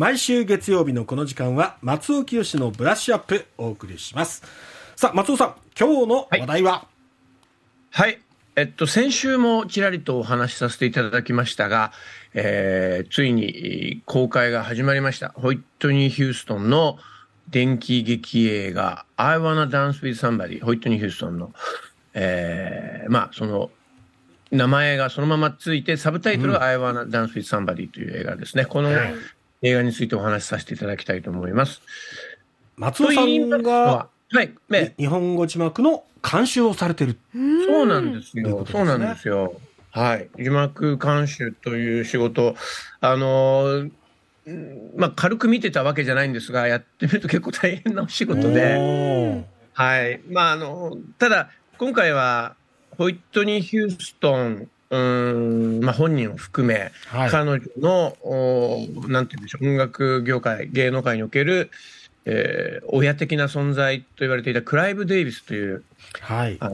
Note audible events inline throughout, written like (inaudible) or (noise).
毎週月曜日のこの時間は松尾清のブラッシュアップお送りします。さあ松尾さん今日の話題は？はい、はい、えっと先週もちらりとお話しさせていただきましたが、えー、ついに公開が始まりました。ホイットニー・ヒューストンの電気劇映画「I Wanna Dance with Somebody」ホイットニー・ヒューストンの、えー、まあその名前がそのままついてサブタイトルは「I Wanna Dance with Somebody」という映画ですね、この映画についてお話しさせていただきたいと思います。松尾さんが、はい、ね、日本語字幕の監修をされてるそうなんですよ、そうなんですよ。はい。字幕監修という仕事、あのまあ、軽く見てたわけじゃないんですが、やってみると結構大変なお仕事で、はい。まあ、あの、ただ、今回は、ホイットニー・ヒューストン、うんまあ、本人を含め、はい、彼女のおなんていうんでしょう音楽業界芸能界における、えー、親的な存在と言われていたクライブ・デイビスという、はい、あ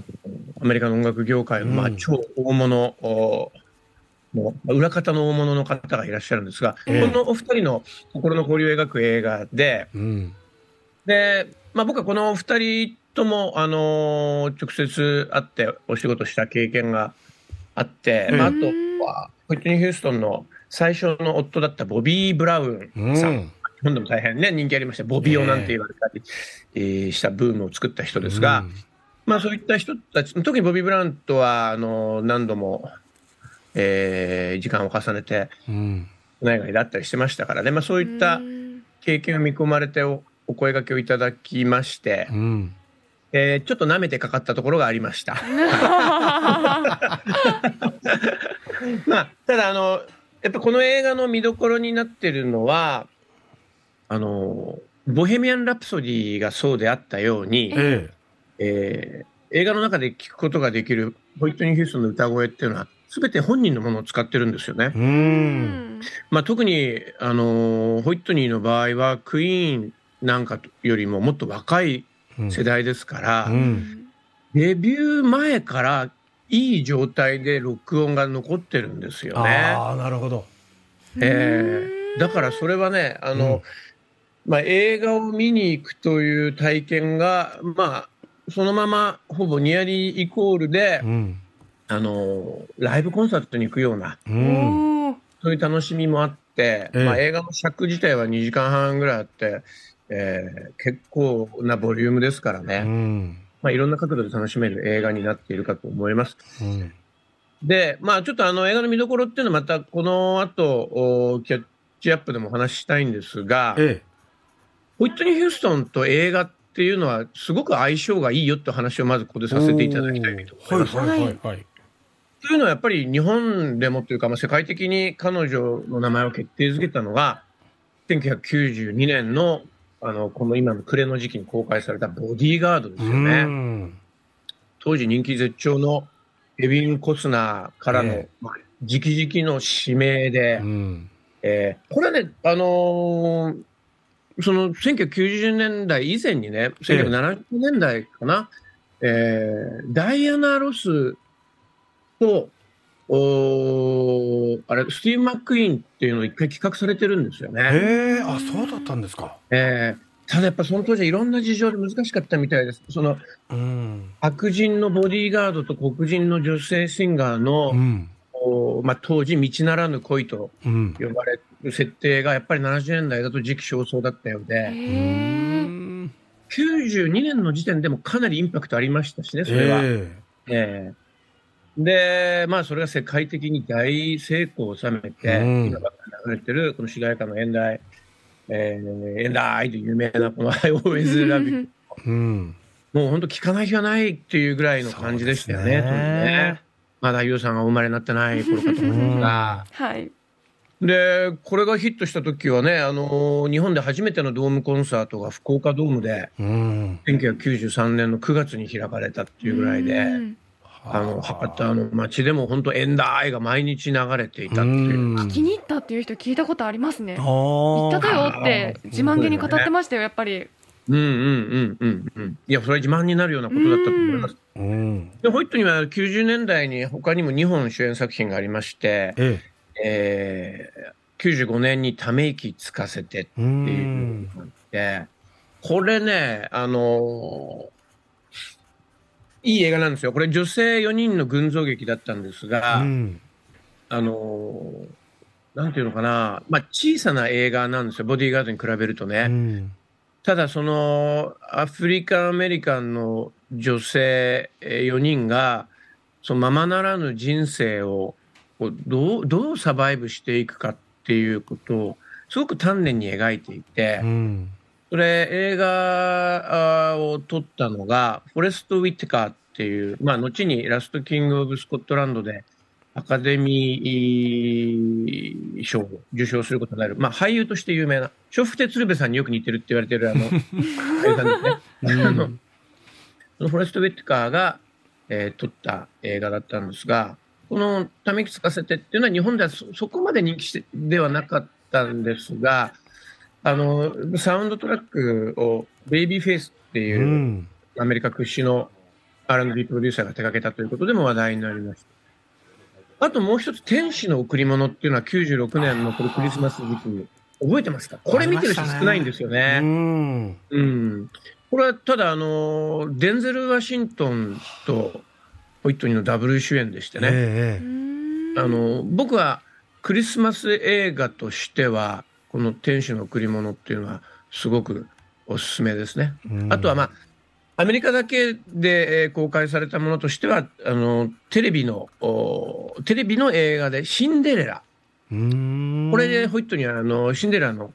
アメリカの音楽業界の、まあ、超大物、おもう裏方の大物の方がいらっしゃるんですが、えー、このお二人の心の交流を描く映画で、うん、で、まあ、僕はこのお二人とも、あのー、直接会ってお仕事した経験があって、まあ、あとは、ホイットニー・ヒューストンの最初の夫だったボビー・ブラウンさん。うん。日本でも大変ね、人気ありまして、ボビオなんて言われたり、えー、したブームを作った人ですが、うん、まあそういった人たち、特にボビー・ブラウンとは、あの、何度も、えー、時間を重ねて、内外だったりしてましたからね、まあそういった経験を見込まれておお声掛けをいただきまして、うん。えー、ちょっと舐めてかかったところがありました。(laughs) (laughs) まあ、ただあの、やっぱこの映画の見どころになってるのは、あの、ボヘミアン・ラプソディがそうであったように、ええ。ー、映画の中で聞くことができるホイットニー・ヒューストンの歌声っていうのは、すべて本人のものを使ってるんですよね。まあ、特に、あの、ホイットニーの場合は、クイーンなんかよりももっと若い世代ですから、うんうん、デビュー前からいい状態で録音が残ってるんですよね。ああ、なるほど。えー、だからそれはね、あの、うん、まあ、映画を見に行くという体験が、まあ、そのままほぼニアリーイコールで、うん、あの、ライブコンサートに行くような、うん、そういう楽しみもあって、えー、まあ、映画の尺自体は2時間半ぐらいあって、えー、結構なボリュームですからね、うん、まあ、いろんな角度で楽しめる映画になっているかと思います。うん、で、まあ、ちょっとあの映画の見どころっていうのはまたこの後キャッチアップでもお話ししたいんですが、ええ、ホイットニー・ヒューストンと映画っていうのはすごく相性がいいよって話をまずここでさせていただきたいと思います。はいはいはいはい、というのはやっぱり日本でもというか、まあ、世界的に彼女の名前を決定づけたのが1992年のあの、この今の暮れの時期に公開されたボディーガードですよね。当時人気絶頂のケビン・コスナーからの、えー、直々の指名で、うん、えー、これはね、あのー、その1990年代以前にね、1970年代かな、えー、えー、ダイアナ・ロスと、おあれ、スティーブ・マックイーンっていうのを一回企画されてるんですよね。へえ、あ、そうだったんですか。ええー、ただやっぱその当時いろんな事情で難しかったみたいです。その、うん、白人のボディーガードと黒人の女性シンガーの、うん、おまあ、当時道ならぬ恋と呼ばれる設定がやっぱり70年代だと時期尚早だったようで、92年の時点でもかなりインパクトありましたしね、それは。えー、えーで、まあ、それが世界的に大成功を収めて、うん、今ばっかり流れてる、この主題歌のエンダイ、えー、エンダイという有名なこの I always love you。うん、もう本当聞かない日はないっていうぐらいの感じでしたよね、ね。ね。まだ YOU さんがお生まれになってない頃かと思いますが。はい。で、これがヒットした時はね、あのー、日本で初めてのドームコンサートが福岡ドームで、うん、1993年の9月に開かれたっていうぐらいで、うんあの博多の街でも本当エンダー愛が毎日流れていたっていう。気に入ったっていう人聞いたことありますね。行ったよって自慢げに語ってましたよやっぱり。うんうんうんうんうん。いやそれは自慢になるようなことだったと思います。うん。でホイットには90年代に他にも2本主演作品がありまして、ええ。えー、95年にため息つかせてっていうのがあって、これね、あのいい映画なんですよ。これ女性4人の群像劇だったんですが、うん、あのなんていうのかな、まあ、小さな映画なんですよ、ボディーガードに比べるとね。うん、ただ、そのアフリカンアメリカンの女性4人が、そのままならぬ人生をどうどうサバイブしていくかっていうことをすごく丹念に描いていて、うん、それ映画を撮ったのがフォレスト・ウィッテカーっていう、まあ、後にラスト・キング・オブ・スコットランドでアカデミー賞を受賞することになる、まあ、俳優として有名な、笑福亭鶴瓶さんによく似てるって言われてるあの、俳優さんですね。あの、(laughs) (laughs) そのフォレスト・ウィッテカーが、えー、撮った映画だったんですが、このため息つかせてっていうのは日本ではそこまで人気ではなかったんですが、あの、サウンドトラックをベイビーフェイスっていうアメリカ屈指の R&B プロデューサーが手掛けたということでも話題になりました。あともう一つ、天使の贈り物っていうのは96年のこれクリスマス時期に覚えてますか？これ見てる人少ないんですよね。ねうん。これはただ、あの、デンゼル・ワシントンとホイットニーのダブル主演でしてね。えー、あの、僕はクリスマス映画としては、この天使の贈り物っていうのはすごくおすすめですね。あとはまあ、アメリカだけで公開されたものとしては、あの、テレビの、テレビの映画でシンデレラ。これでホイットにはあの、シンデレラの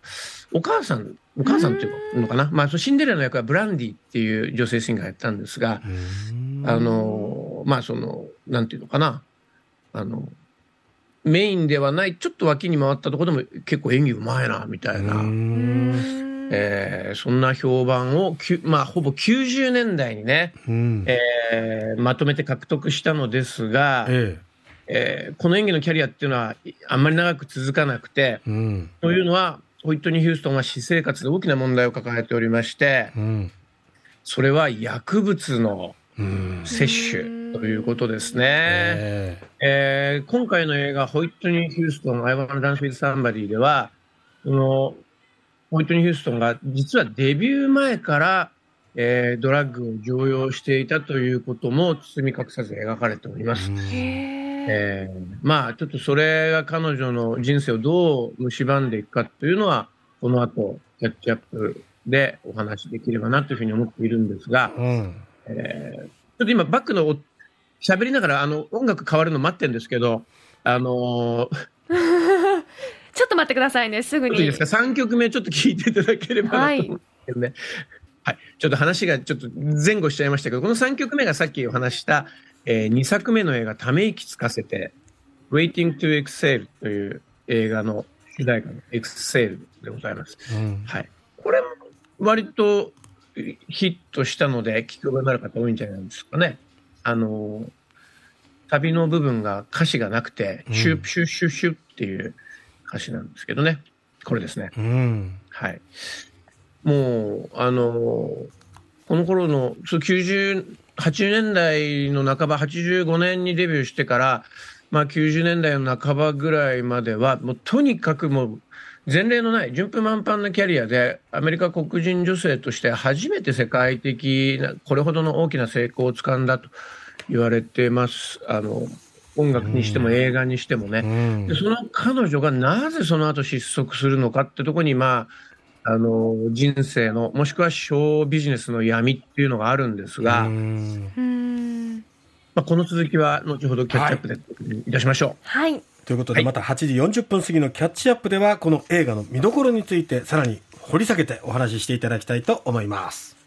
お母さん、お母さんっていうのかな。まあ、シンデレラの役はブランディっていう女性シンガーやったんですが、あの、まあ、その、なんていうのかな。あの、メインではない、ちょっと脇に回ったところでも結構演技うまいな、みたいな。えー、そんな評判を、まあ、ほぼ90年代にね、うん、えー、まとめて獲得したのですが、ええ。えー、この演技のキャリアっていうのはあんまり長く続かなくて、うん、というのは、ホイットニー・ヒューストンは私生活で大きな問題を抱えておりまして、うん、それは薬物の摂取ということですね。えー、えー、今回の映画、ホイットニー・ヒューストン、I Wanna Dance with Somebody では、その、ホイットニー・ヒューストンが実はデビュー前から、えー、ドラッグを常用していたということも包み隠さず描かれております。えー、まあ、ちょっとそれが彼女の人生をどう蝕んでいくかというのは、この後、キャッチアップでお話しできればなというふうに思っているんですが、うんえー、ちょっと今、バックの喋りながらあの音楽変わるの待ってるんですけど、あのー、(laughs) ちょっと待ってくださいね、すぐに。いいですか、3曲目ちょっと聞いていただければなと思うんですけどね。はいはい。ちょっと話がちょっと前後しちゃいましたけど、この3曲目がさっきお話した、えー、2作目の映画、ため息つかせて、Waiting to Exhale という映画の主題歌の Exhale でございます。うん、はい。これも割とヒットしたので、聞くようになる方多いんじゃないですかね。あの、旅の部分が歌詞がなくて、シュッシュッシュッシュッっていう歌詞なんですけどね。これですね。うん、はい。もう、あの、この頃の、そう90、80年代の半ば、85年にデビューしてから、まあ90年代の半ばぐらいまでは、もうとにかくもう前例のない順風満帆なキャリアでアメリカ黒人女性として初めて世界的なこれほどの大きな成功をつかんだと言われてます。あの音楽にしても映画にしてもね、うん、でその彼女がなぜその後失速するのかってとこにまああの人生のもしくはショービジネスの闇っていうのがあるんですが、うん。まあ、この続きは後ほどキャッチアップでいたしましょう。はい、ということで、また8時40分過ぎのキャッチアップでは、この映画の見どころについて、さらに掘り下げてお話ししていただきたいと思います。